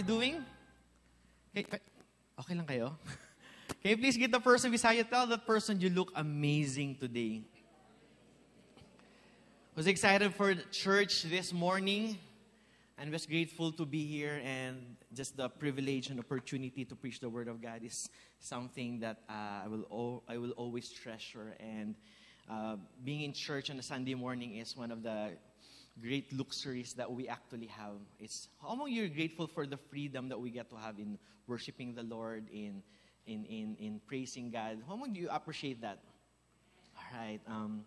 you doing? Okay, okay lang kayo? Can you please get the person beside you? Tell that person you look amazing today. Was excited for church this morning and was grateful to be here and just the privilege and opportunity to preach the word of God is something that uh, I will I will always treasure and uh, being in church on a Sunday morning is one of the great luxuries that we actually have. It's how many you are grateful for the freedom that we get to have in worshiping the Lord, in in in, in praising God. How many do you appreciate that? All right. Um,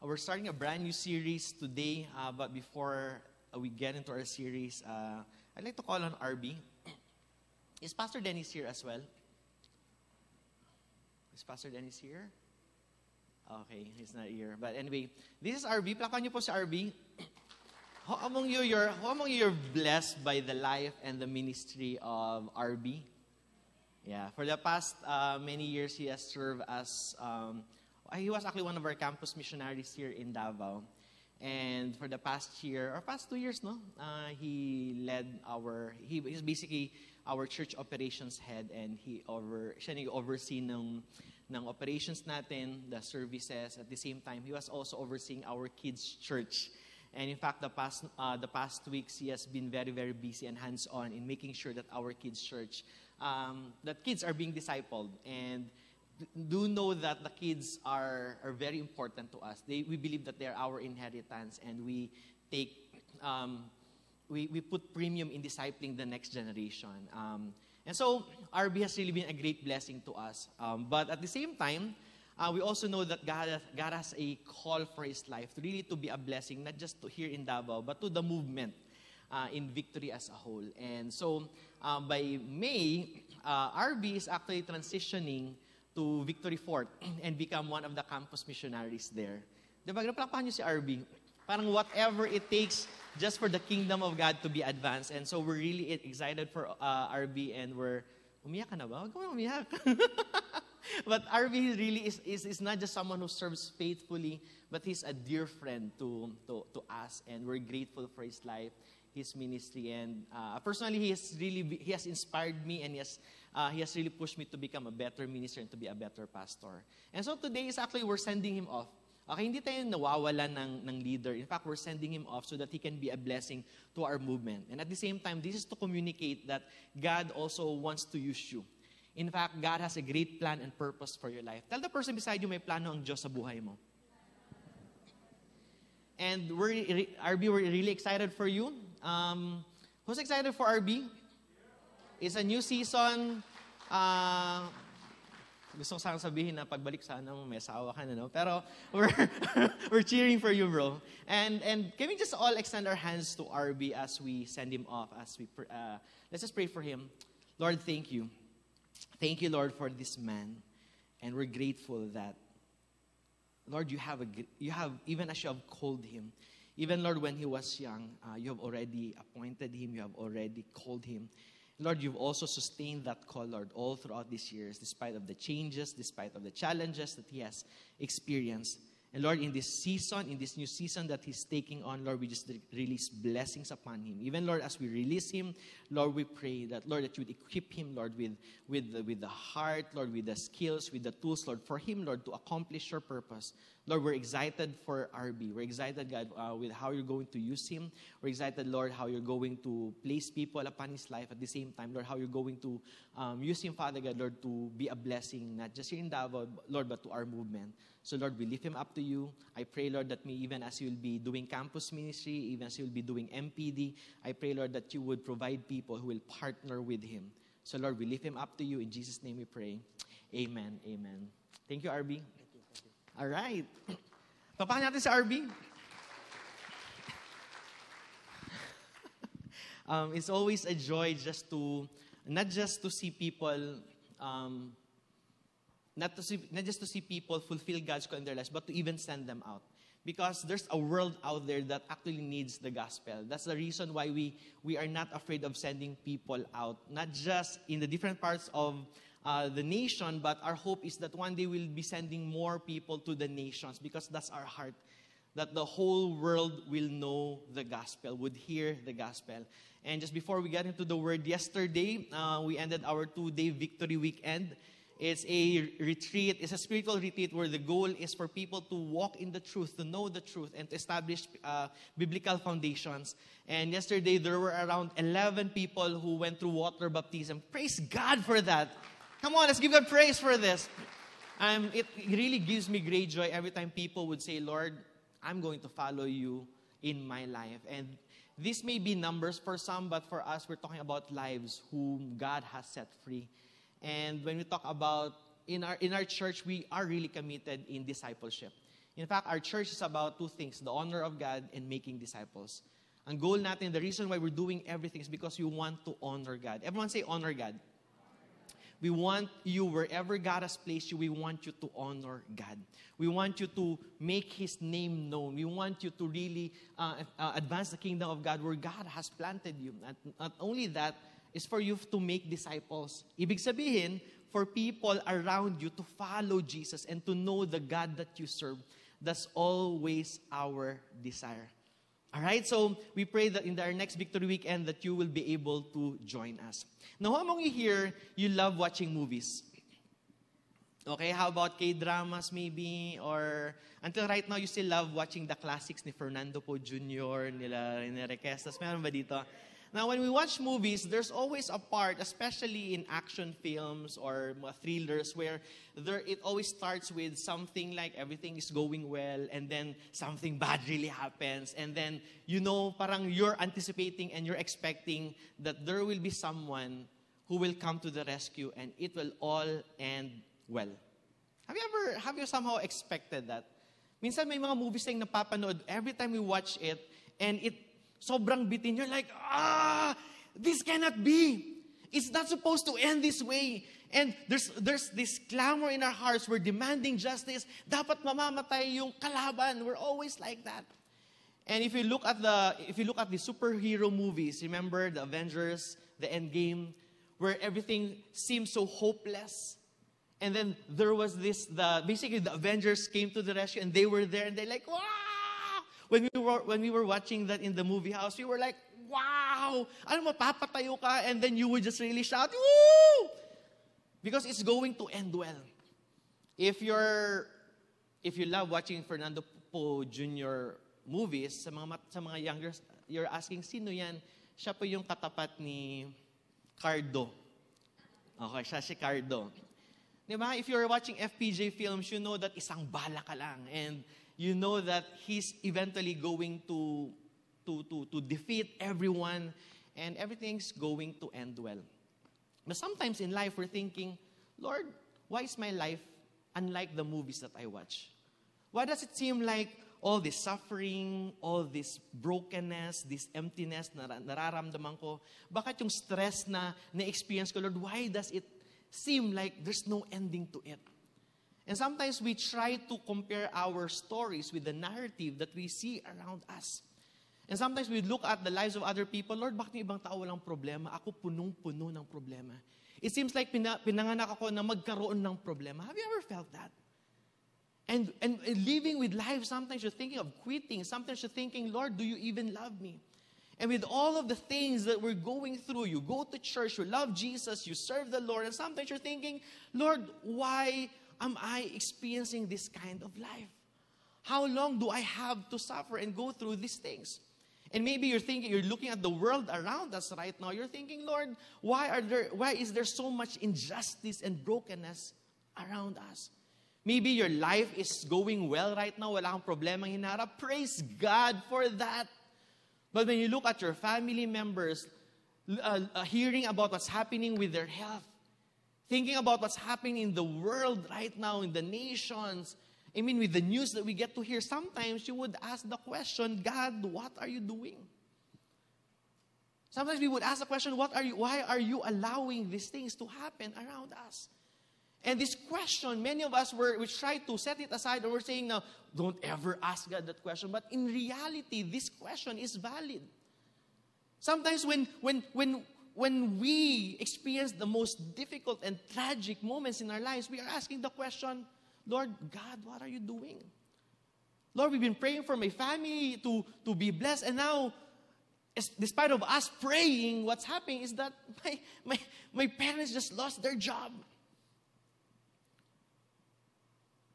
we're starting a brand new series today, uh, but before we get into our series, uh, I'd like to call on RB. Is Pastor Dennis here as well? Is Pastor Dennis here? Okay, he's not here. But anyway, this is RB. Plakan niyo po si RB. How among you, you're, how among you are blessed by the life and the ministry of RB? Yeah, for the past uh, many years, he has served as, um, he was actually one of our campus missionaries here in Davao. And for the past year, or past two years, no, uh, he led our, he is basically our church operations head and he over, siya nag-oversee ng, ng operations natin, the services. At the same time, he was also overseeing our kids' church. And in fact, the past, uh, the past weeks, he has been very, very busy and hands-on in making sure that our kids' church, um, that kids are being discipled. And do know that the kids are, are very important to us. They, we believe that they're our inheritance, and we take, um, we, we put premium in discipling the next generation. Um, and so, RB has really been a great blessing to us. Um, but at the same time, uh, we also know that God, God has a call for His life to really to be a blessing, not just to here in Davao, but to the movement uh, in victory as a whole. And so, uh, by May, uh, RB is actually transitioning to Victory Fort and become one of the campus missionaries there. Diba, napalakpahan niyo si RB. Parang whatever it takes just for the kingdom of God to be advanced. And so we're really excited for uh, RB and we're, umiyak ka na ba? Huwag ka umiyak. but RV really is, is, is not just someone who serves faithfully, but he's a dear friend to, to, to us, and we're grateful for his life, his ministry, and uh, personally, he has really he has inspired me, and he has uh, he has really pushed me to become a better minister and to be a better pastor. And so today is actually we're sending him off. Okay, hindi tayo nawawala ng, ng leader. In fact, we're sending him off so that he can be a blessing to our movement. And at the same time, this is to communicate that God also wants to use you. In fact, God has a great plan and purpose for your life. Tell the person beside you, may plano ang Diyos sa buhay mo. And we're, RB, we're really excited for you. Um, who's excited for RB? It's a new season. Uh, gusto ko sana sabihin na pagbalik sana may asawa ka na, no? Pero we're, we're cheering for you, bro. And, and can we just all extend our hands to RB as we send him off, as we, uh, let's just pray for him. Lord, thank you. Thank you, Lord, for this man. And we're grateful that, Lord, you have, a, you have even as you have called him, even, Lord, when he was young, uh, you have already appointed him, you have already called him. Lord, you've also sustained that call, Lord, all throughout these years, despite of the changes, despite of the challenges that he has experienced. And Lord, in this season, in this new season that He's taking on, Lord, we just release blessings upon Him. Even, Lord, as we release Him, Lord, we pray that, Lord, that you would equip Him, Lord, with, with, the, with the heart, Lord, with the skills, with the tools, Lord, for Him, Lord, to accomplish your purpose. Lord, we're excited for RB. We're excited, God, uh, with how you're going to use Him. We're excited, Lord, how you're going to place people upon His life at the same time, Lord, how you're going to um, use Him, Father God, Lord, to be a blessing, not just here in Davao, Lord, but to our movement. So, Lord, we lift him up to you. I pray, Lord, that me, even as you'll be doing campus ministry, even as you'll be doing MPD, I pray, Lord, that you would provide people who will partner with him. So, Lord, we lift him up to you. In Jesus' name we pray. Amen. Amen. Thank you, RB. Thank you, thank you. All right. Papahan natin sa RB. um, it's always a joy just to, not just to see people um, not, to see, not just to see people fulfill God's call in their lives, but to even send them out. Because there's a world out there that actually needs the gospel. That's the reason why we, we are not afraid of sending people out, not just in the different parts of uh, the nation, but our hope is that one day we'll be sending more people to the nations because that's our heart. that the whole world will know the gospel, would hear the gospel. And just before we get into the word, yesterday uh, we ended our two day victory weekend. It's a retreat, it's a spiritual retreat where the goal is for people to walk in the truth, to know the truth, and to establish uh, biblical foundations. And yesterday there were around 11 people who went through water baptism. Praise God for that. Come on, let's give God praise for this. Um, it really gives me great joy every time people would say, Lord, I'm going to follow you in my life. And this may be numbers for some, but for us, we're talking about lives whom God has set free. And when we talk about in our in our church, we are really committed in discipleship. In fact, our church is about two things: the honor of God and making disciples. Ang goal natin, the reason why we're doing everything is because we want to honor God. Everyone say honor God. We want you, wherever God has placed you, we want you to honor God. We want you to make His name known. We want you to really uh, uh, advance the kingdom of God where God has planted you. Not, not only that, is for you to make disciples. Ibig sabihin, for people around you to follow Jesus and to know the God that you serve. That's always our desire. All right, so we pray that in our next victory weekend that you will be able to join us. Now, among you here, you love watching movies? Okay, how about K-dramas maybe? Or until right now, you still love watching the classics ni Fernando Po Jr., nila Rene Requestas. Meron ba dito? Now, when we watch movies, there's always a part, especially in action films or thrillers, where there, it always starts with something like everything is going well, and then something bad really happens, and then you know, parang you're anticipating and you're expecting that there will be someone who will come to the rescue, and it will all end well. Have you ever, have you somehow expected that? Minsan may mga movies tayong napapanood, every time we watch it, and it sobrang bitin. You're like, ah, this cannot be. It's not supposed to end this way. And there's, there's this clamor in our hearts. We're demanding justice. Dapat mamamatay yung kalaban. We're always like that. And if you look at the if you look at the superhero movies, remember the Avengers, the Endgame, where everything seems so hopeless. And then there was this the basically the Avengers came to the rescue and they were there and they're like, wow! When we were, when we were watching that in the movie house, we were like, wow! Ano mapapatayo ka? And then you would just really shout, woo! Because it's going to end well. If you're, if you love watching Fernando Poe Jr. movies, sa mga, sa mga youngers, you're asking, sino yan? Siya po yung katapat ni Cardo. Okay, siya si Cardo. Di ba? If you're watching FPJ films, you know that isang bala ka lang. And you know that he's eventually going to, to, to, to defeat everyone and everything's going to end well. But sometimes in life, we're thinking, Lord, why is my life unlike the movies that I watch? Why does it seem like all this suffering, all this brokenness, this emptiness na nararamdaman ko, bakit yung stress na na-experience ko, Lord, why does it seem like there's no ending to it? And sometimes we try to compare our stories with the narrative that we see around us. And sometimes we look at the lives of other people, Lord, bakit yung ibang tao walang problema? Ako punong-puno ng problema. It seems like pina, pinanganak ako na magkaroon ng problema. Have you ever felt that? And, and, and living with life, sometimes you're thinking of quitting. Sometimes you're thinking, Lord, do you even love me? And with all of the things that we're going through, you go to church, you love Jesus, you serve the Lord, and sometimes you're thinking, Lord, why am I experiencing this kind of life? How long do I have to suffer and go through these things? And maybe you're thinking, you're looking at the world around us right now. You're thinking, Lord, why are there, why is there so much injustice and brokenness around us? Maybe your life is going well right now, wala kang problema hinarap. Praise God for that. But when you look at your family members, uh, uh, hearing about what's happening with their health, thinking about what's happening in the world right now, in the nations. I mean, with the news that we get to hear, sometimes you would ask the question, God, what are you doing? Sometimes we would ask the question, what are you, why are you allowing these things to happen around us? And this question, many of us were we try to set it aside and we're saying now, don't ever ask God that question. But in reality, this question is valid. Sometimes when when when when we experience the most difficult and tragic moments in our lives, we are asking the question, Lord God, what are you doing? Lord, we've been praying for my family to, to be blessed, and now, despite of us praying, what's happening is that my, my, my parents just lost their job.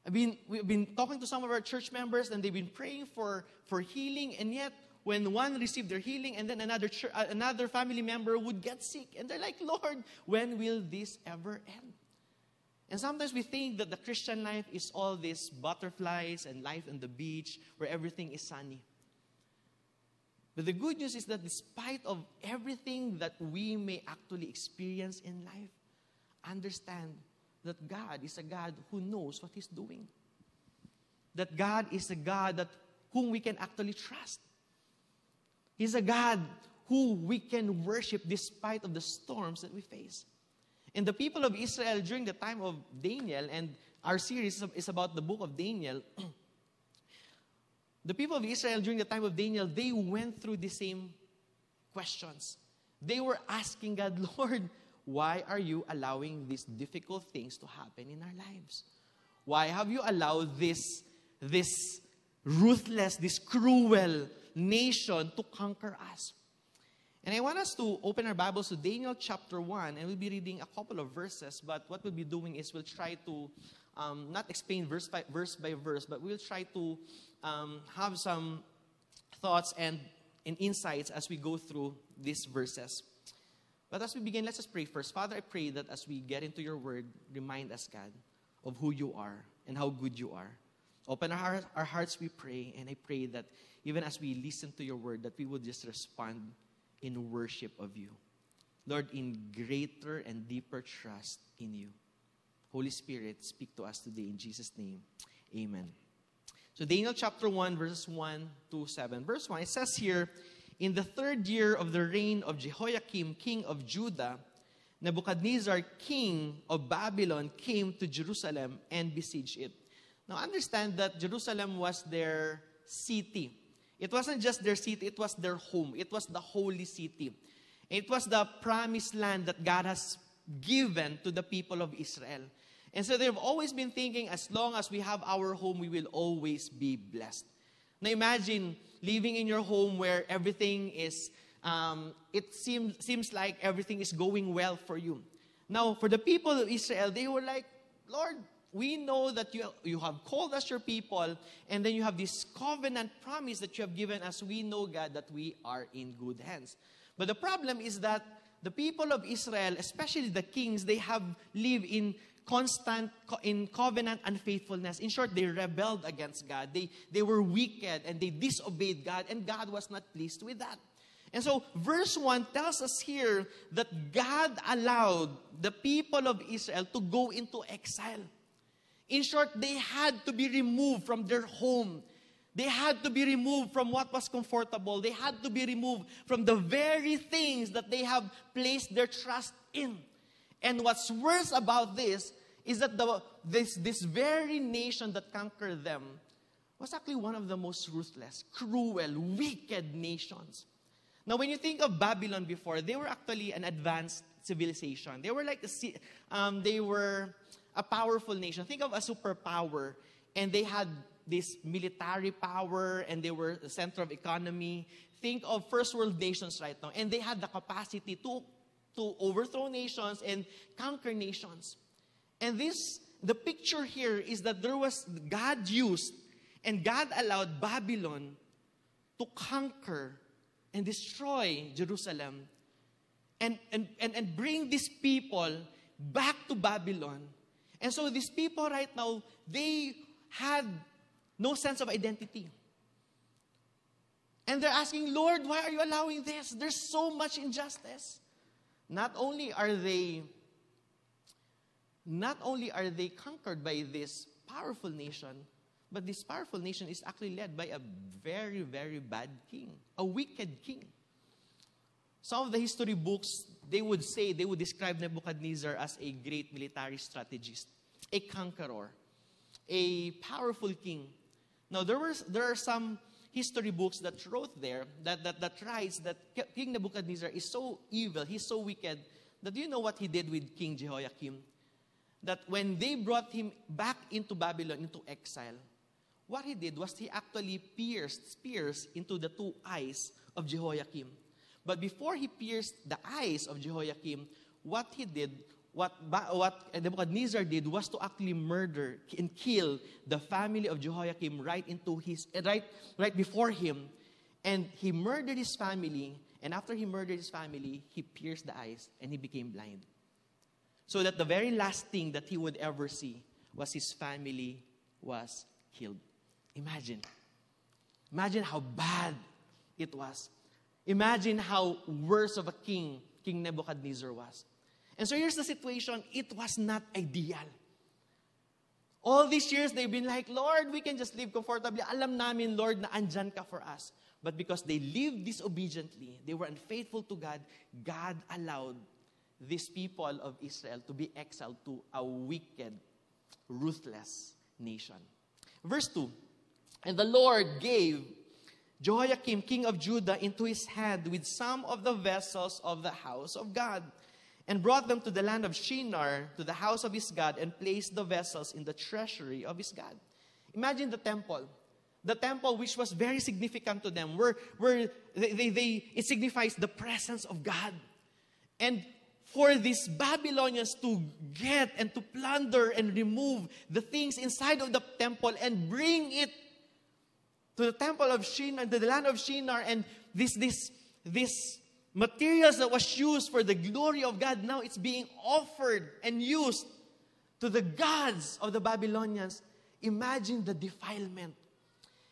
I've been, we've been talking to some of our church members, and they've been praying for, for healing, and yet when one received their healing and then another church, uh, another family member would get sick and they're like lord when will this ever end and sometimes we think that the Christian life is all these butterflies and life on the beach where everything is sunny. But the good news is that despite of everything that we may actually experience in life, understand that God is a God who knows what He's doing. That God is a God that whom we can actually trust. He's a God who we can worship despite of the storms that we face. And the people of Israel during the time of Daniel, and our series is about the book of Daniel. the people of Israel during the time of Daniel, they went through the same questions. They were asking God, Lord, why are you allowing these difficult things to happen in our lives? Why have you allowed this, this ruthless, this cruel nation to conquer us? And I want us to open our Bibles to Daniel chapter 1, and we'll be reading a couple of verses. But what we'll be doing is we'll try to um, not explain verse by, verse by verse, but we'll try to um, have some thoughts and, and insights as we go through these verses. But as we begin, let's just pray first. Father, I pray that as we get into your word, remind us, God, of who you are and how good you are. Open our, our hearts, we pray, and I pray that even as we listen to your word, that we would just respond in worship of you. Lord, in greater and deeper trust in you. Holy Spirit, speak to us today in Jesus' name. Amen. So, Daniel chapter 1, verses 1 to 7. Verse 1, it says here, In the third year of the reign of Jehoiakim, king of Judah, Nebuchadnezzar, king of Babylon, came to Jerusalem and besieged it. Now, understand that Jerusalem was their city. It wasn't just their city, it was their home. It was the holy city. It was the promised land that God has given to the people of Israel. And so they've always been thinking, as long as we have our home, we will always be blessed. Now imagine living in your home where everything is, um, it seems, seems like everything is going well for you. Now, for the people of Israel, they were like, Lord, we know that you, you have called us your people, and then you have this covenant promise that you have given us. We know, God, that we are in good hands. But the problem is that the people of Israel, especially the kings, they have lived in constant in covenant unfaithfulness. In short, they rebelled against God. They, they were wicked and they disobeyed God, and God was not pleased with that. And so, verse 1 tells us here that God allowed the people of Israel to go into exile. In short, they had to be removed from their home. They had to be removed from what was comfortable. They had to be removed from the very things that they have placed their trust in. And what's worse about this is that the, this, this very nation that conquered them was actually one of the most ruthless, cruel, wicked nations. Now, when you think of Babylon before, they were actually an advanced civilization. They were like, um, they were a powerful nation. Think of a superpower, and they had this military power, and they were the center of economy. Think of first world nations right now, and they had the capacity to, to overthrow nations and conquer nations. And this, the picture here is that there was, God used, and God allowed Babylon to conquer and destroy Jerusalem and, and, and, and bring these people back to Babylon and so these people right now, they had no sense of identity. And they're asking, Lord, why are you allowing this? There's so much injustice. Not only are they not only are they conquered by this powerful nation, but this powerful nation is actually led by a very, very bad king, a wicked king. Some of the history books, they would say, they would describe Nebuchadnezzar as a great military strategist, a conqueror, a powerful king. Now, there, was, there are some history books that wrote there that, that, that writes that King Nebuchadnezzar is so evil, he's so wicked, that you know what he did with King Jehoiakim? That when they brought him back into Babylon, into exile, what he did was he actually pierced spears into the two eyes of Jehoiakim. But before he pierced the eyes of Jehoiakim, what he did, what, what Nebuchadnezzar did was to actually murder and kill the family of Jehoiakim right into his right, right before him. And he murdered his family, and after he murdered his family, he pierced the eyes and he became blind. So that the very last thing that he would ever see was his family was killed. Imagine. Imagine how bad it was. Imagine how worse of a king King Nebuchadnezzar was. And so here's the situation it was not ideal. All these years, they've been like, Lord, we can just live comfortably. Alam namin, Lord, na andyan ka for us. But because they lived disobediently, they were unfaithful to God, God allowed these people of Israel to be exiled to a wicked, ruthless nation. Verse 2 And the Lord gave Jehoiakim, king of Judah, into his hand with some of the vessels of the house of God, and brought them to the land of Shinar, to the house of his God, and placed the vessels in the treasury of his God. Imagine the temple. The temple, which was very significant to them, where, where they, they, they, it signifies the presence of God. And for these Babylonians to get and to plunder and remove the things inside of the temple and bring it to the temple of Shinar, to the land of Shinar, and this, this, this materials that was used for the glory of God, now it's being offered and used to the gods of the Babylonians. Imagine the defilement.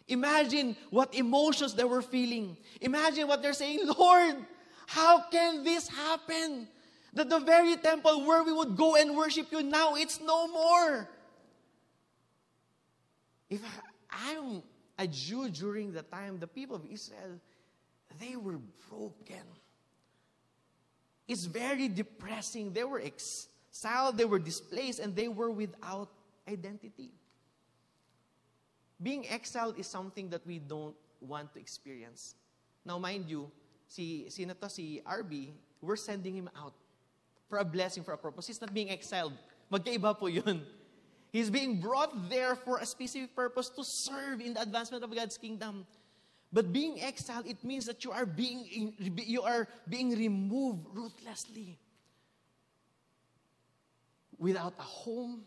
Imagine what emotions they were feeling. Imagine what they're saying, Lord, how can this happen? That the very temple where we would go and worship you now, it's no more. If I'm a Jew during the time, the people of Israel, they were broken. It's very depressing. They were exiled, they were displaced, and they were without identity. Being exiled is something that we don't want to experience. Now, mind you, si, to, si RB, we're sending him out for a blessing, for a purpose. He's not being exiled. Magkaiba po yun. He's being brought there for a specific purpose to serve in the advancement of God's kingdom. But being exiled, it means that you are being, you are being removed ruthlessly. Without a home,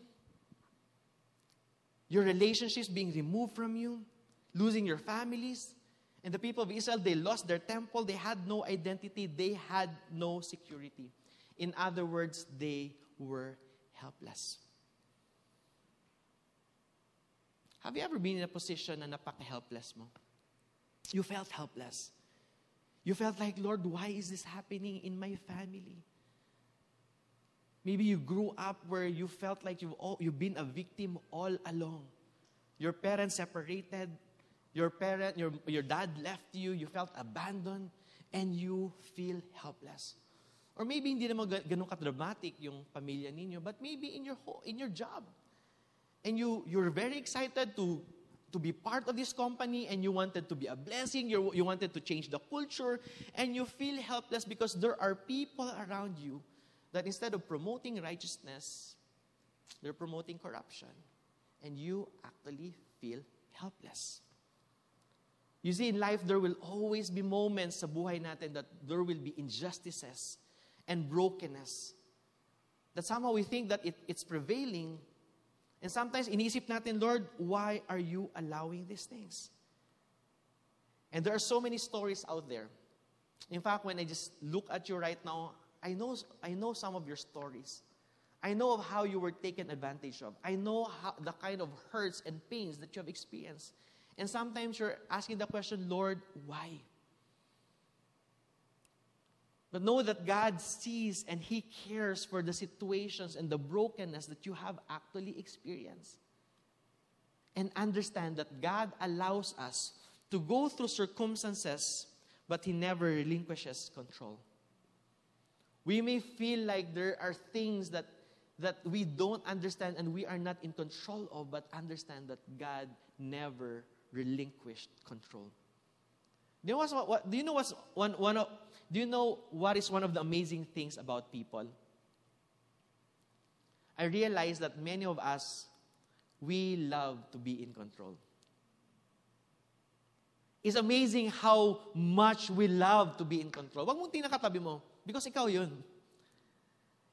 your relationships being removed from you, losing your families. And the people of Israel, they lost their temple, they had no identity, they had no security. In other words, they were helpless. Have you ever been in a position na napaka-helpless mo? You felt helpless. You felt like, Lord, why is this happening in my family? Maybe you grew up where you felt like you've, all, you've been a victim all along. Your parents separated, your parent, your, your dad left you, you felt abandoned, and you feel helpless. Or maybe hindi naman ganun ka-dramatic yung pamilya ninyo, but maybe in your, in your job and you, you're very excited to, to be part of this company and you wanted to be a blessing, you you wanted to change the culture, and you feel helpless because there are people around you that instead of promoting righteousness, they're promoting corruption. And you actually feel helpless. You see, in life, there will always be moments sa buhay natin that there will be injustices and brokenness. That somehow we think that it, it's prevailing, and sometimes inisip natin, Lord, why are you allowing these things? And there are so many stories out there. In fact, when I just look at you right now, I know, I know some of your stories. I know of how you were taken advantage of. I know how, the kind of hurts and pains that you have experienced. And sometimes you're asking the question, Lord, why? But know that God sees and He cares for the situations and the brokenness that you have actually experienced. And understand that God allows us to go through circumstances, but He never relinquishes control. We may feel like there are things that, that we don't understand and we are not in control of, but understand that God never relinquished control. Do you know what's, what, do you know what's one, one of, do you know what is one of the amazing things about people? I realize that many of us, we love to be in control. It's amazing how much we love to be in control. Huwag mong tinakatabi mo because ikaw yun.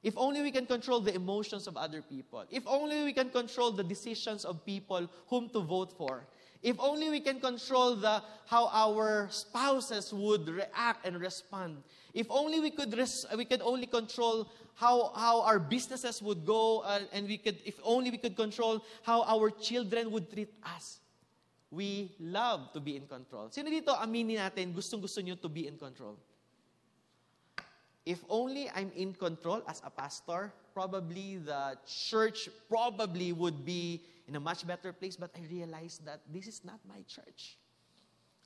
If only we can control the emotions of other people. If only we can control the decisions of people whom to vote for. If only we can control the, how our spouses would react and respond. If only we could, res, we could only control how, how our businesses would go, uh, and we could, if only we could control how our children would treat us. We love to be in control. Sino dito, aminin natin, gustong-gusto nyo to be in control? If only I'm in control as a pastor, probably the church probably would be in a much better place, but I realized that this is not my church.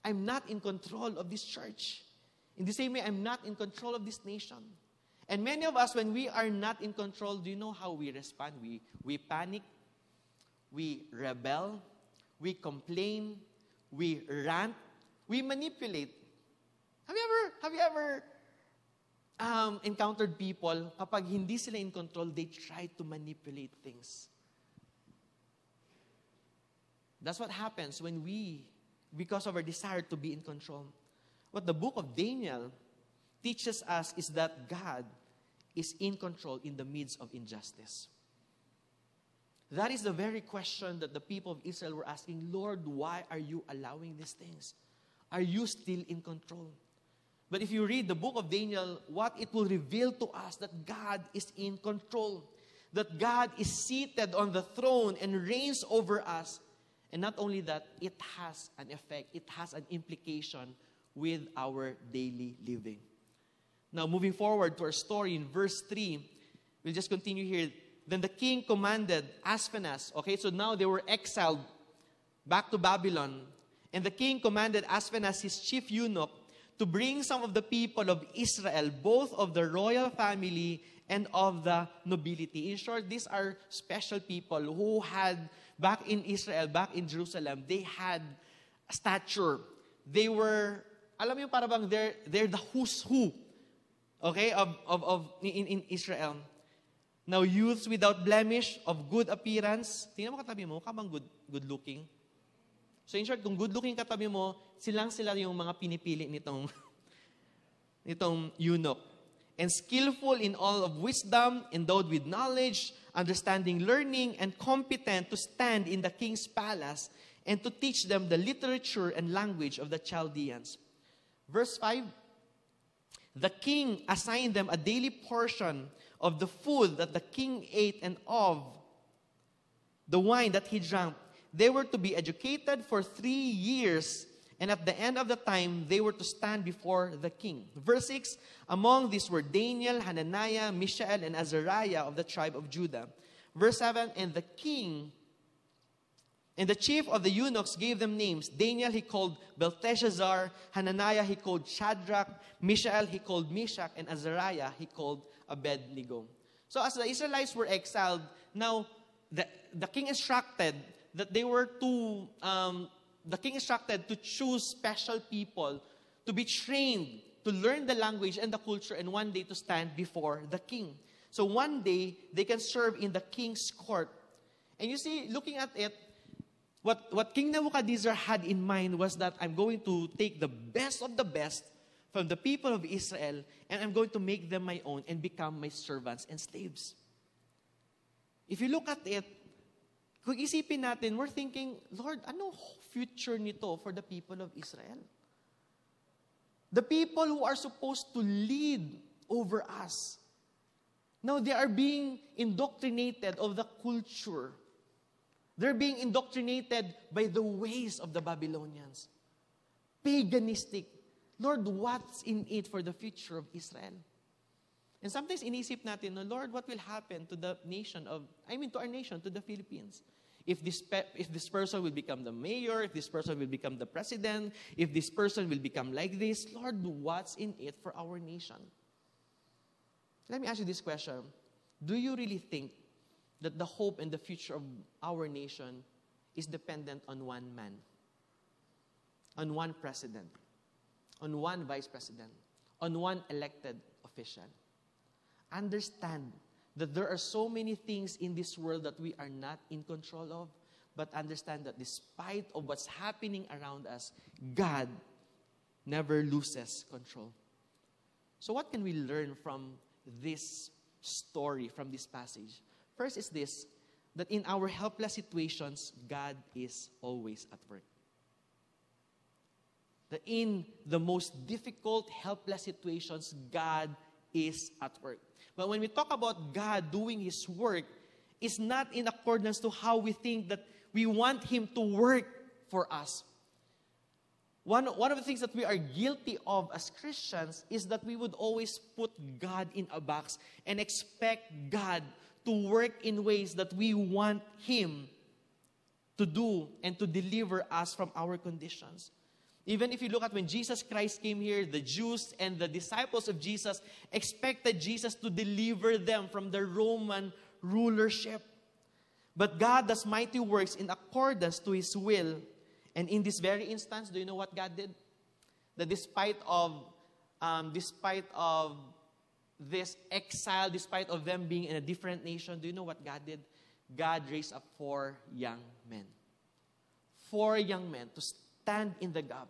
I'm not in control of this church. In the same way, I'm not in control of this nation. And many of us, when we are not in control, do you know how we respond? We, we panic, we rebel, we complain, we rant, we manipulate. Have you ever, have you ever um, encountered people, kapag hindi sila in control, they try to manipulate things. That's what happens when we, because of our desire to be in control. What the book of Daniel teaches us is that God is in control in the midst of injustice. That is the very question that the people of Israel were asking Lord, why are you allowing these things? Are you still in control? But if you read the book of Daniel, what it will reveal to us that God is in control, that God is seated on the throne and reigns over us. And not only that, it has an effect, it has an implication with our daily living. Now, moving forward to our story in verse 3, we'll just continue here. Then the king commanded Ashpenaz. Okay, so now they were exiled back to Babylon. And the king commanded Ashpenaz, his chief eunuch, to bring some of the people of Israel, both of the royal family and of the nobility. In short, these are special people who had, back in Israel, back in Jerusalem, they had stature. They were, alam mo yung para bang they're, they're the who's who, okay, of, of, of in, in Israel. Now, youths without blemish, of good appearance. Tingnan mo katabi mo, kabang good, good looking. So in short, kung good looking katabi mo, silang sila yung mga pinipili nitong, nitong eunuch. And skillful in all of wisdom, endowed with knowledge, understanding learning, and competent to stand in the king's palace and to teach them the literature and language of the Chaldeans. Verse 5 The king assigned them a daily portion of the food that the king ate and of the wine that he drank. They were to be educated for three years, and at the end of the time, they were to stand before the king. Verse 6 Among these were Daniel, Hananiah, Mishael, and Azariah of the tribe of Judah. Verse 7 And the king and the chief of the eunuchs gave them names. Daniel he called Belteshazzar, Hananiah he called Shadrach, Mishael he called Meshach, and Azariah he called Abednego. So as the Israelites were exiled, now the, the king instructed that they were to, um, the king instructed to choose special people to be trained to learn the language and the culture and one day to stand before the king. So one day they can serve in the king's court. And you see, looking at it, what, what King Nebuchadnezzar had in mind was that I'm going to take the best of the best from the people of Israel and I'm going to make them my own and become my servants and slaves. If you look at it, kung isipin natin, we're thinking, Lord, ano future nito for the people of Israel? The people who are supposed to lead over us. Now they are being indoctrinated of the culture. They're being indoctrinated by the ways of the Babylonians. Paganistic. Lord, what's in it for the future of Israel? And sometimes inisip natin, no, Lord, what will happen to the nation of, I mean to our nation, to the Philippines? If this, pe- if this person will become the mayor, if this person will become the president, if this person will become like this, Lord, what's in it for our nation? Let me ask you this question. Do you really think that the hope and the future of our nation is dependent on one man, on one president, on one vice president, on one elected official? Understand that there are so many things in this world that we are not in control of. but understand that despite of what's happening around us, God never loses control. So what can we learn from this story, from this passage? First is this, that in our helpless situations, God is always at work. That in the most difficult, helpless situations, God is at work. But when we talk about God doing His work, it's not in accordance to how we think that we want Him to work for us. One, one of the things that we are guilty of as Christians is that we would always put God in a box and expect God to work in ways that we want Him to do and to deliver us from our conditions. Even if you look at when Jesus Christ came here, the Jews and the disciples of Jesus expected Jesus to deliver them from the Roman rulership. But God does mighty works in accordance to his will. And in this very instance, do you know what God did? That despite of um, despite of this exile, despite of them being in a different nation, do you know what God did? God raised up four young men. Four young men to stand in the gap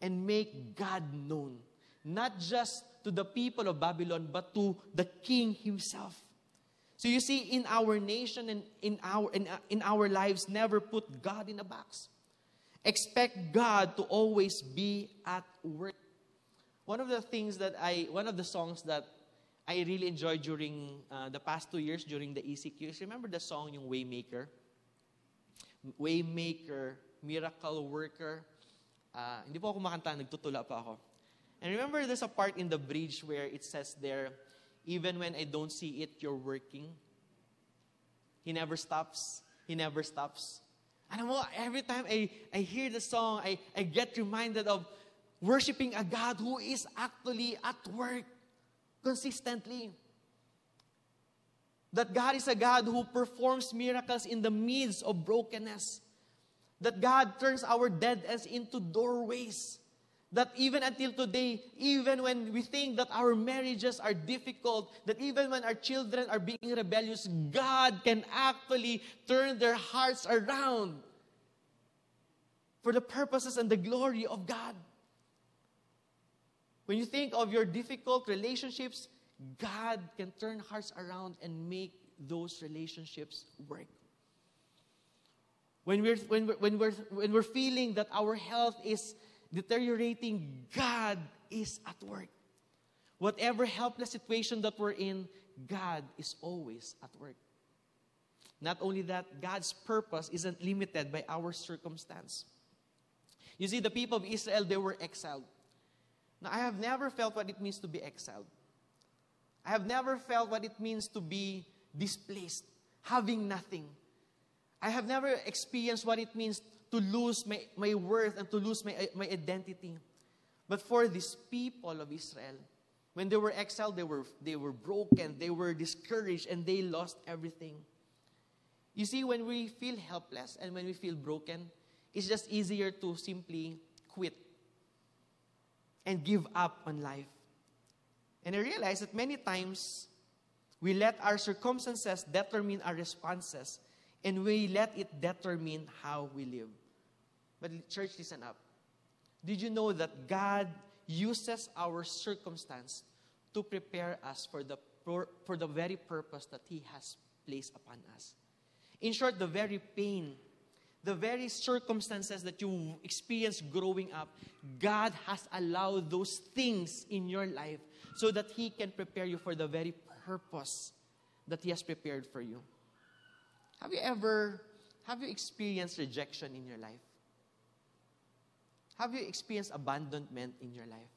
and make God known. Not just to the people of Babylon, but to the king himself. So you see, in our nation and in our, in, in our lives, never put God in a box. Expect God to always be at work. One of the things that I, one of the songs that I really enjoyed during uh, the past two years during the ECQs, remember the song yung Waymaker? Waymaker, Miracle Worker. Uh, hindi po ako makanta, nagtutula pa ako. And remember there's a part in the bridge where it says there, even when I don't see it, you're working. He never stops. He never stops. And mo, every time I, I hear the song, I, I get reminded of worshiping a God who is actually at work consistently. That God is a God who performs miracles in the midst of brokenness. That God turns our dead ends into doorways. That even until today, even when we think that our marriages are difficult, that even when our children are being rebellious, God can actually turn their hearts around for the purposes and the glory of God. When you think of your difficult relationships, God can turn hearts around and make those relationships work. When we're, when we're, when we're, when we're feeling that our health is deteriorating, God is at work. Whatever helpless situation that we're in, God is always at work. Not only that, God's purpose isn't limited by our circumstance. You see, the people of Israel, they were exiled. Now, I have never felt what it means to be exiled. I have never felt what it means to be displaced, having nothing. I have never experienced what it means to lose my, my worth and to lose my, my identity. But for these people of Israel, when they were exiled, they were, they were broken, they were discouraged, and they lost everything. You see, when we feel helpless and when we feel broken, it's just easier to simply quit and give up on life. And I realize that many times we let our circumstances determine our responses and we let it determine how we live. But, church, listen up. Did you know that God uses our circumstance to prepare us for the, for the very purpose that He has placed upon us? In short, the very pain, the very circumstances that you experience growing up, God has allowed those things in your life so that He can prepare you for the very purpose that He has prepared for you. Have you ever have you experienced rejection in your life? Have you experienced abandonment in your life?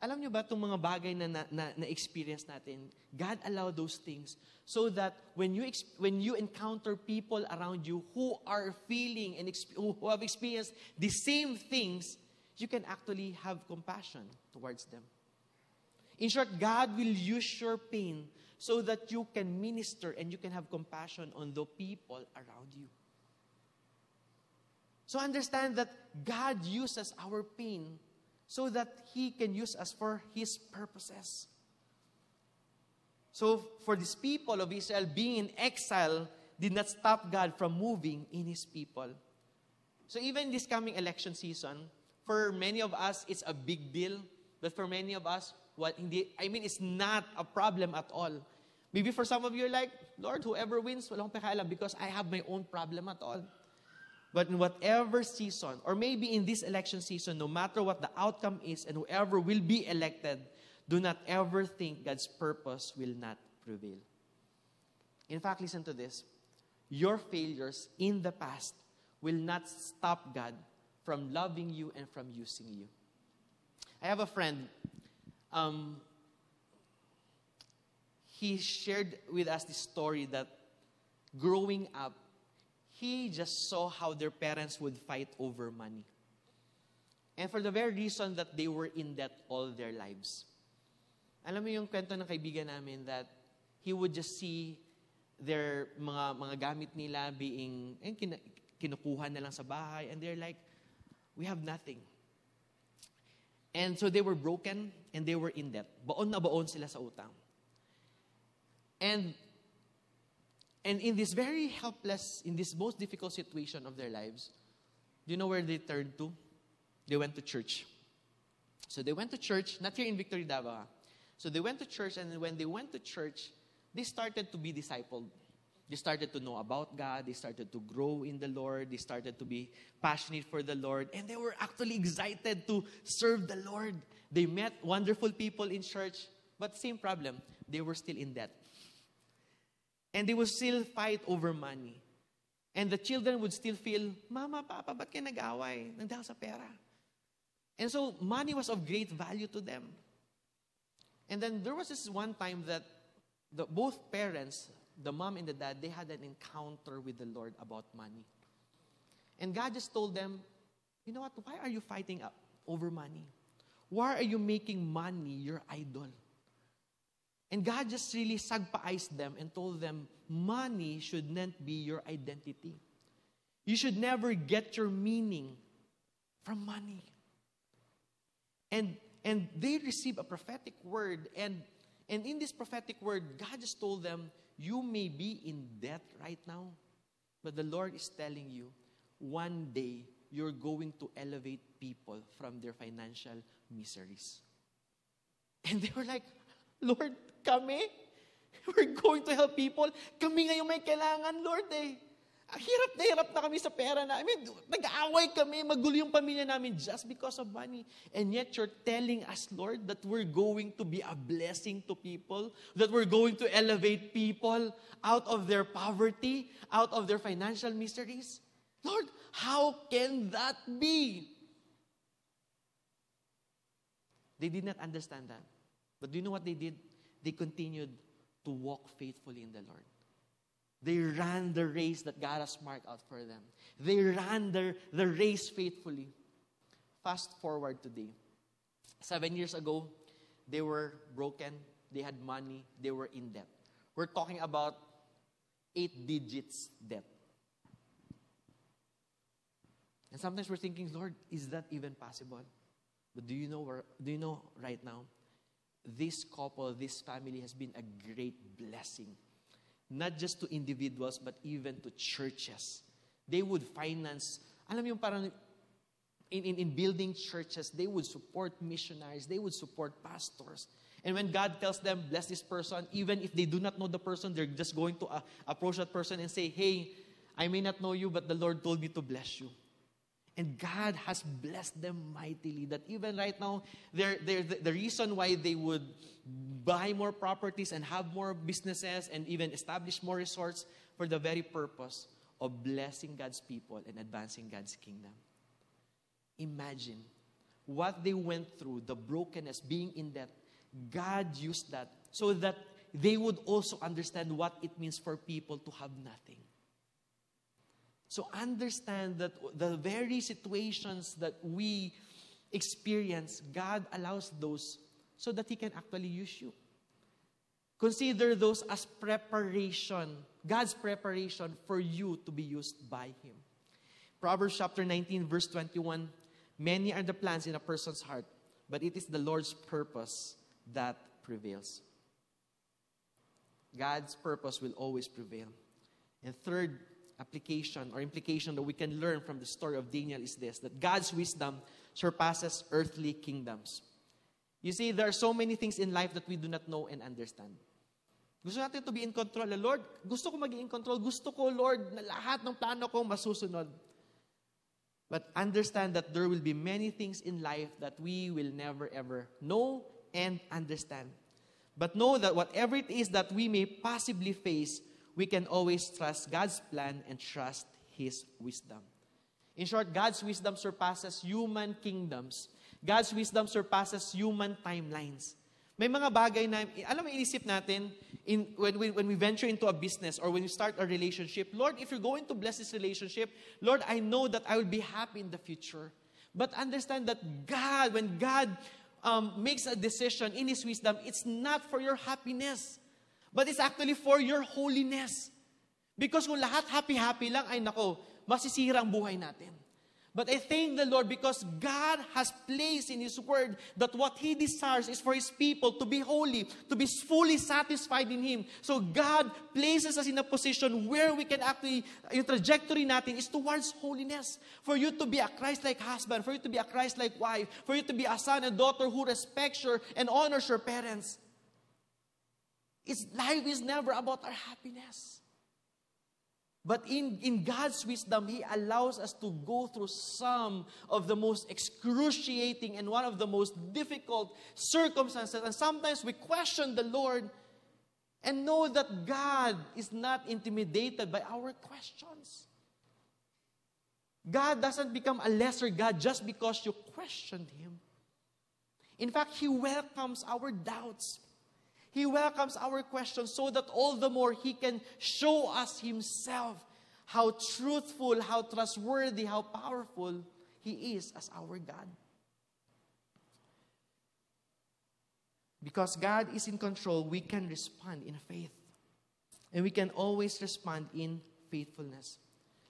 Alam niyo ba itong mga bagay na, na, na, na experience natin, God allowed those things so that when you when you encounter people around you who are feeling and who have experienced the same things, you can actually have compassion towards them. In short, God will use your pain so that you can minister and you can have compassion on the people around you. So understand that God uses our pain so that He can use us for His purposes. So, for these people of Israel being in exile, did not stop God from moving in His people. So even this coming election season, for many of us, it's a big deal. But for many of us, what hindi, I mean, it's not a problem at all. Maybe for some of you, like, Lord, whoever wins, walang pakialam because I have my own problem at all. But in whatever season, or maybe in this election season, no matter what the outcome is and whoever will be elected, do not ever think God's purpose will not prevail. In fact, listen to this. Your failures in the past will not stop God from loving you and from using you. I have a friend. Um, he shared with us the story that growing up, he just saw how their parents would fight over money. And for the very reason that they were in debt all their lives. Alam mo yung kwento ng kaibigan namin that he would just see their mga mga gamit nila being eh, kin, kinukuha na lang sa bahay and they're like we have nothing. And so they were broken and they were in debt. Baon na baon sila sa utang. And and in this very helpless, in this most difficult situation of their lives, do you know where they turned to? They went to church. So they went to church, not here in Victory Davao. So they went to church, and when they went to church, they started to be discipled. They started to know about God. They started to grow in the Lord. They started to be passionate for the Lord. And they were actually excited to serve the Lord. They met wonderful people in church, but same problem. They were still in debt. And they would still fight over money. And the children would still feel, Mama, Papa, ba't kayo nag-away? Nandahal sa pera. And so money was of great value to them. And then there was this one time that the, both parents, the mom and the dad, they had an encounter with the Lord about money. And God just told them, you know what? Why are you fighting over money? Why are you making money your idol? And God just really sagpaized them and told them, money should not be your identity. You should never get your meaning from money. And and they received a prophetic word and and in this prophetic word, God just told them, you may be in debt right now, but the Lord is telling you, one day you're going to elevate people from their financial miseries. And they were like, Lord, kami? We're going to help people. Kami ngayon may kailangan, Lord eh. Hirap na hirap na kami sa pera na. I mean, nag-aaway kami, magulo yung pamilya namin just because of money. And yet you're telling us, Lord, that we're going to be a blessing to people, that we're going to elevate people out of their poverty, out of their financial miseries. Lord, how can that be? They did not understand that. But do you know what they did? They continued to walk faithfully in the Lord. They ran the race that God has marked out for them. They ran the, the race faithfully. Fast forward today. Seven years ago, they were broken, they had money, they were in debt. We're talking about eight digits debt. And sometimes we're thinking, Lord, is that even possible? But do you know where, do you know right now? This couple, this family has been a great blessing not just to individuals, but even to churches. They would finance, alam yung parang in, in, in building churches, they would support missionaries, they would support pastors. And when God tells them, bless this person, even if they do not know the person, they're just going to uh, approach that person and say, hey, I may not know you, but the Lord told me to bless you. And God has blessed them mightily. That even right now, they're, they're, the, reason why they would buy more properties and have more businesses and even establish more resorts for the very purpose of blessing God's people and advancing God's kingdom. Imagine what they went through, the brokenness, being in debt. God used that so that they would also understand what it means for people to have nothing. So understand that the very situations that we experience, God allows those so that He can actually use you. Consider those as preparation, God's preparation for you to be used by Him. Proverbs chapter 19, verse 21 Many are the plans in a person's heart, but it is the Lord's purpose that prevails. God's purpose will always prevail. And third application or implication that we can learn from the story of Daniel is this that God's wisdom surpasses earthly kingdoms. You see, there are so many things in life that we do not know and understand. Gusto natin to be in control. Eh, Lord, gusto ko maging in control. Gusto ko, Lord, na lahat ng plano ko masusunod. But understand that there will be many things in life that we will never ever know and understand. But know that whatever it is that we may possibly face, we can always trust God's plan and trust His wisdom. In short, God's wisdom surpasses human kingdoms. God's wisdom surpasses human timelines. May mga bagay na, alam mo, inisip natin, in, when, we, when we venture into a business or when we start a relationship, Lord, if you're going to bless this relationship, Lord, I know that I will be happy in the future. But understand that God, when God um, makes a decision in His wisdom, it's not for your happiness, but it's actually for your holiness. Because kung lahat happy-happy lang, ay nako, masisira ang buhay natin. But I thank the Lord because God has placed in His Word that what He desires is for His people to be holy, to be fully satisfied in Him. So God places us in a position where we can actually, yung trajectory natin is towards holiness. For you to be a Christ-like husband, for you to be a Christ-like wife, for you to be a son and daughter who respects your and honors your parents. It's, life is never about our happiness. But in, in God's wisdom, He allows us to go through some of the most excruciating and one of the most difficult circumstances. And sometimes we question the Lord and know that God is not intimidated by our questions. God doesn't become a lesser God just because you questioned Him. In fact, He welcomes our doubts. He welcomes our questions so that all the more He can show us Himself how truthful, how trustworthy, how powerful He is as our God. Because God is in control, we can respond in faith. And we can always respond in faithfulness.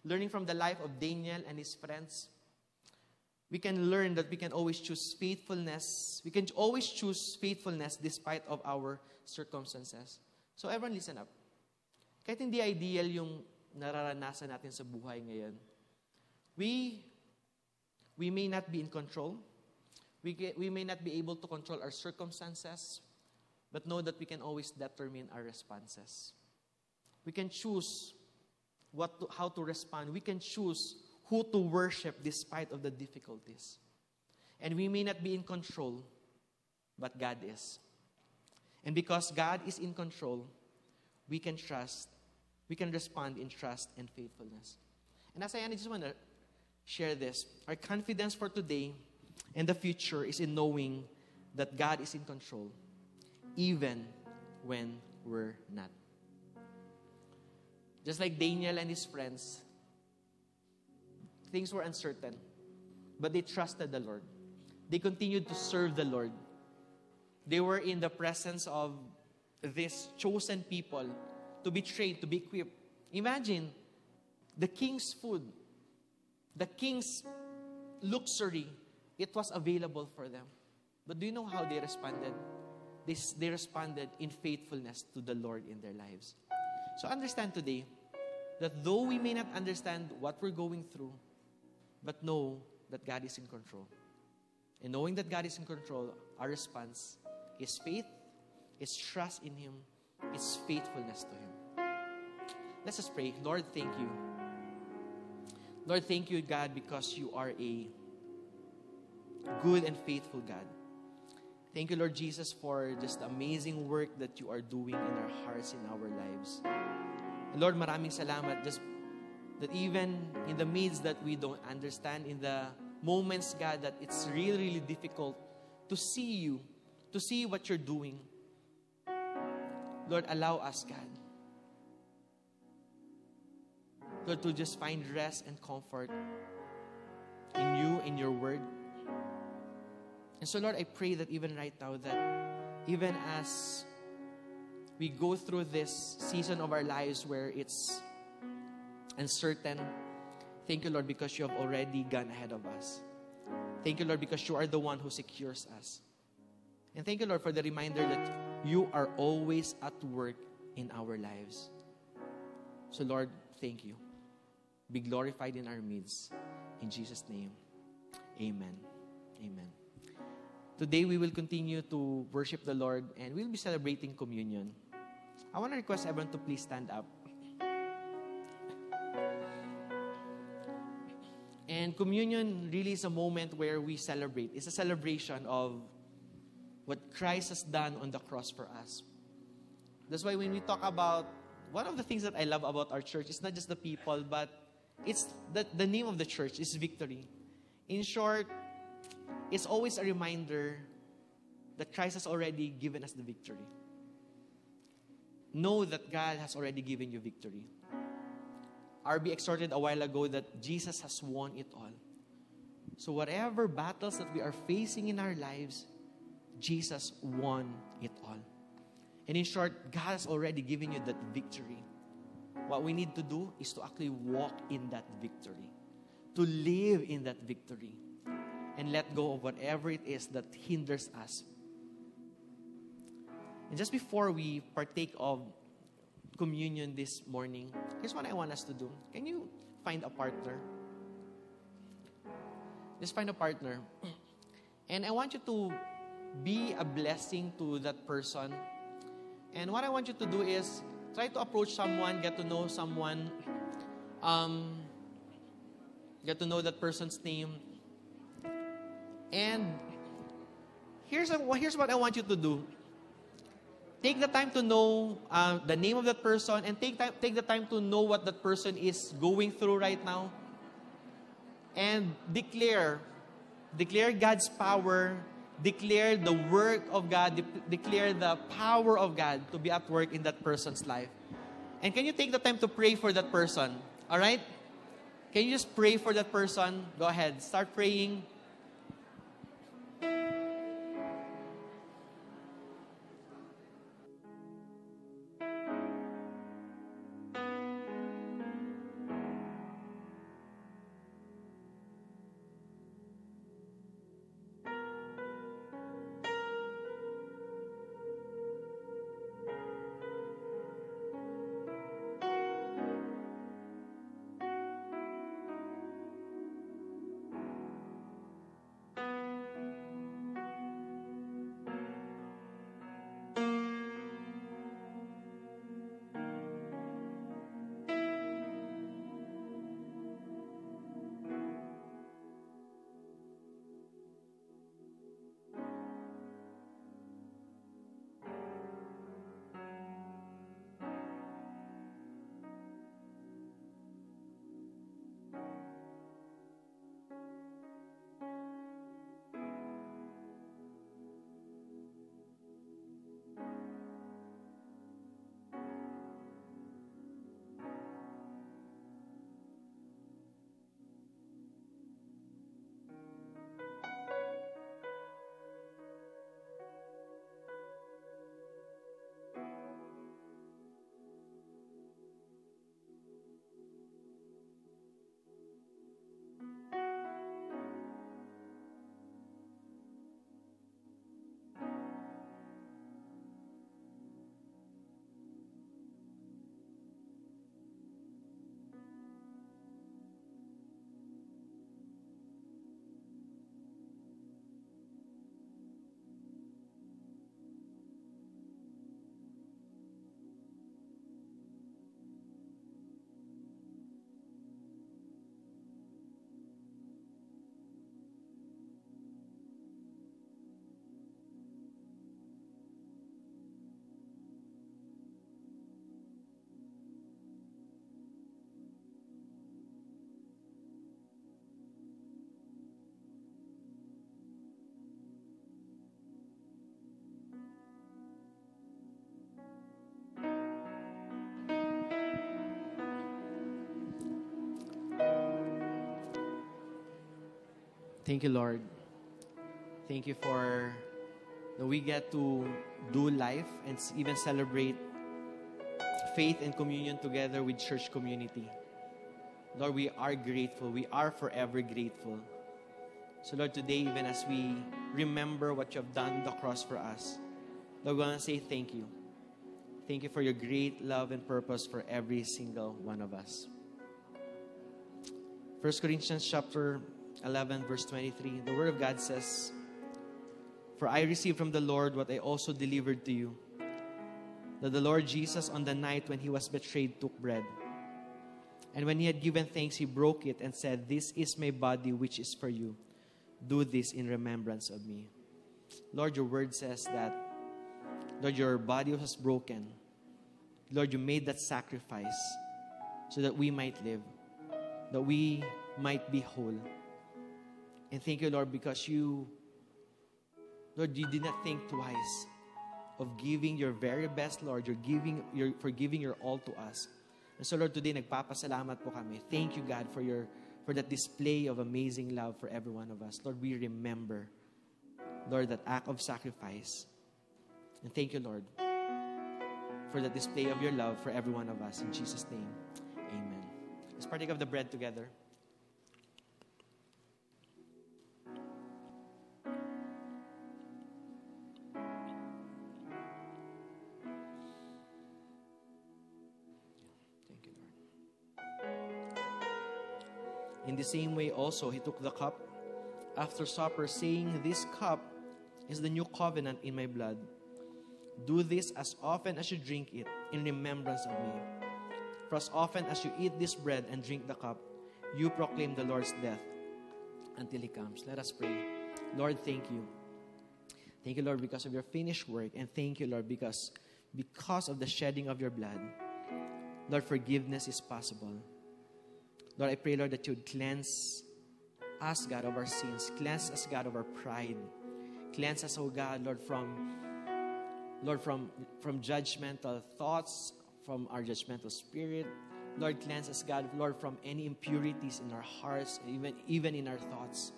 Learning from the life of Daniel and his friends, we can learn that we can always choose faithfulness. We can always choose faithfulness despite of our circumstances. So everyone listen up. Kahit hindi ideal yung nararanasan natin sa buhay ngayon, we, we may not be in control. We, get, we may not be able to control our circumstances, but know that we can always determine our responses. We can choose what to, how to respond. We can choose who to worship despite of the difficulties. And we may not be in control, but God is. And because God is in control, we can trust, we can respond in trust and faithfulness. And as I end, I just want to share this. Our confidence for today and the future is in knowing that God is in control, even when we're not. Just like Daniel and his friends, things were uncertain, but they trusted the Lord. They continued to serve the Lord. They were in the presence of this chosen people to be trained, to be equipped. Imagine the king's food, the king's luxury, it was available for them. But do you know how they responded? They, they responded in faithfulness to the Lord in their lives. So understand today that though we may not understand what we're going through, but know that God is in control. And knowing that God is in control, our response is faith, is trust in Him, is faithfulness to Him. Let's pray. Lord, thank you. Lord, thank you, God, because you are a good and faithful God. Thank you, Lord Jesus, for just the amazing work that you are doing in our hearts, in our lives. And Lord, maraming salamat just that even in the midst that we don't understand, in the moments, God, that it's really, really difficult to see you, to see what you're doing. Lord, allow us, God. Lord, to just find rest and comfort in you, in your word. And so, Lord, I pray that even right now, that even as we go through this season of our lives where it's uncertain, thank you, Lord, because you have already gone ahead of us. Thank you, Lord, because you are the one who secures us. And thank you, Lord, for the reminder that you are always at work in our lives. So, Lord, thank you. Be glorified in our midst. In Jesus' name, amen. Amen. Today, we will continue to worship the Lord and we'll be celebrating communion. I want to request everyone to please stand up. And communion really is a moment where we celebrate. It's a celebration of what Christ has done on the cross for us. That's why when we talk about one of the things that I love about our church it's not just the people, but it's the, the name of the church is victory. In short, it's always a reminder that Christ has already given us the victory. Know that God has already given you victory. RB exhorted a while ago that Jesus has won it all. So, whatever battles that we are facing in our lives, Jesus won it all. And in short, God has already given you that victory. What we need to do is to actually walk in that victory, to live in that victory, and let go of whatever it is that hinders us. And just before we partake of communion this morning, here's what I want us to do. Can you find a partner? Just find a partner. And I want you to be a blessing to that person and what I want you to do is try to approach someone, get to know someone, um, get to know that person's name. And here's, a, here's what I want you to do. Take the time to know uh, the name of that person and take, time, take the time to know what that person is going through right now. And declare, declare God's power declare the work of God, de- declare the power of God to be at work in that person's life. And can you take the time to pray for that person? All right? Can you just pray for that person? Go ahead. Start praying. Thank you, Lord. Thank you for that we get to do life and even celebrate faith and communion together with church community. Lord, we are grateful. We are forever grateful. So, Lord, today, even as we remember what you have done the cross for us, Lord, we want to say thank you. Thank you for your great love and purpose for every single one of us. 1 Corinthians chapter 11 verse 23 the word of God says for I received from the Lord what I also delivered to you that the Lord Jesus on the night when he was betrayed took bread. And when he had given thanks he broke it and said this is my body which is for you. Do this in remembrance of me Lord your word says that Lord your body was broken. Lord you made that sacrifice so that we might live that we might be whole. And thank you, Lord, because you, Lord, you did not think twice of giving your very best, Lord. You're giving, you're, for giving your all to us. And so, Lord, today, nagpapasalamat po kami. Thank you, God, for your for that display of amazing love for every one of us. Lord, we remember, Lord, that act of sacrifice. And thank you, Lord, for the display of your love for every one of us. In Jesus' name. Amen. Let's partake of the bread together. The same way, also, he took the cup after supper, saying, This cup is the new covenant in my blood. Do this as often as you drink it in remembrance of me. For as often as you eat this bread and drink the cup, you proclaim the Lord's death until He comes. Let us pray. Lord, thank you. Thank you, Lord, because of your finished work. And thank you, Lord, because because of the shedding of your blood, Lord, forgiveness is possible. Lord, I pray, Lord, that you would cleanse us, God, of our sins. Cleanse us, God, of our pride. Cleanse us, oh God, Lord, from Lord, from, from judgmental thoughts, from our judgmental spirit. Lord, cleanse us, God, Lord, from any impurities in our hearts, even, even in our thoughts.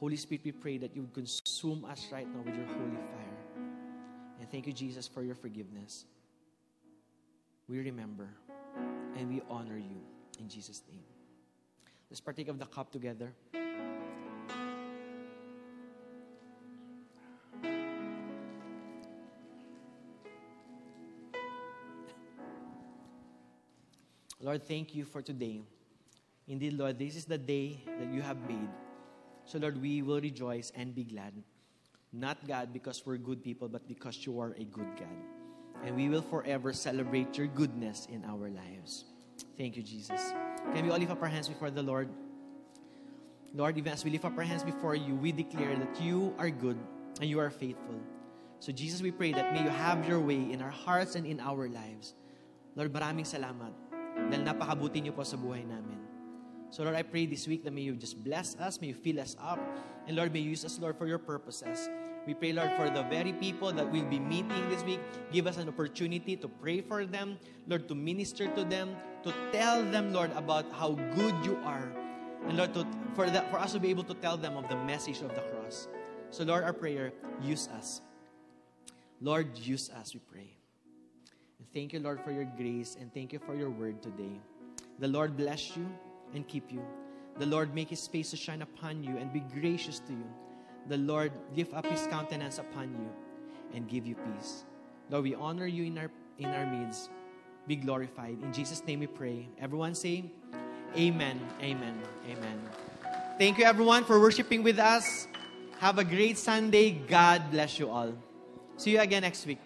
Holy Spirit, we pray that you consume us right now with your holy fire. And thank you, Jesus, for your forgiveness. We remember and we honor you in Jesus' name. Let's partake of the cup together. Lord, thank you for today. Indeed, Lord, this is the day that you have made. So, Lord, we will rejoice and be glad. Not, God, because we're good people, but because you are a good God. And we will forever celebrate your goodness in our lives. Thank you, Jesus. Can we all lift up our hands before the Lord? Lord, even as we lift up our hands before you, we declare that you are good and you are faithful. So, Jesus, we pray that may you have your way in our hearts and in our lives. Lord, maraming salamat dahil napakabuti niyo po sa buhay namin. So Lord, I pray this week that may you just bless us, may you fill us up, and Lord, may you use us, Lord, for your purposes. We pray, Lord, for the very people that we'll be meeting this week. Give us an opportunity to pray for them, Lord, to minister to them, to tell them, Lord, about how good you are. And Lord, to, for, for us to be able to tell them of the message of the cross. So, Lord, our prayer, use us. Lord, use us, we pray. Thank you, Lord, for your grace and thank you for your word today. The Lord bless you and keep you. The Lord make his face to shine upon you and be gracious to you. The Lord lift up his countenance upon you and give you peace. Lord, we honor you in our in our midst. Be glorified. In Jesus' name we pray. Everyone say, Amen. Amen. Amen. Thank you everyone for worshiping with us. Have a great Sunday. God bless you all. See you again next week.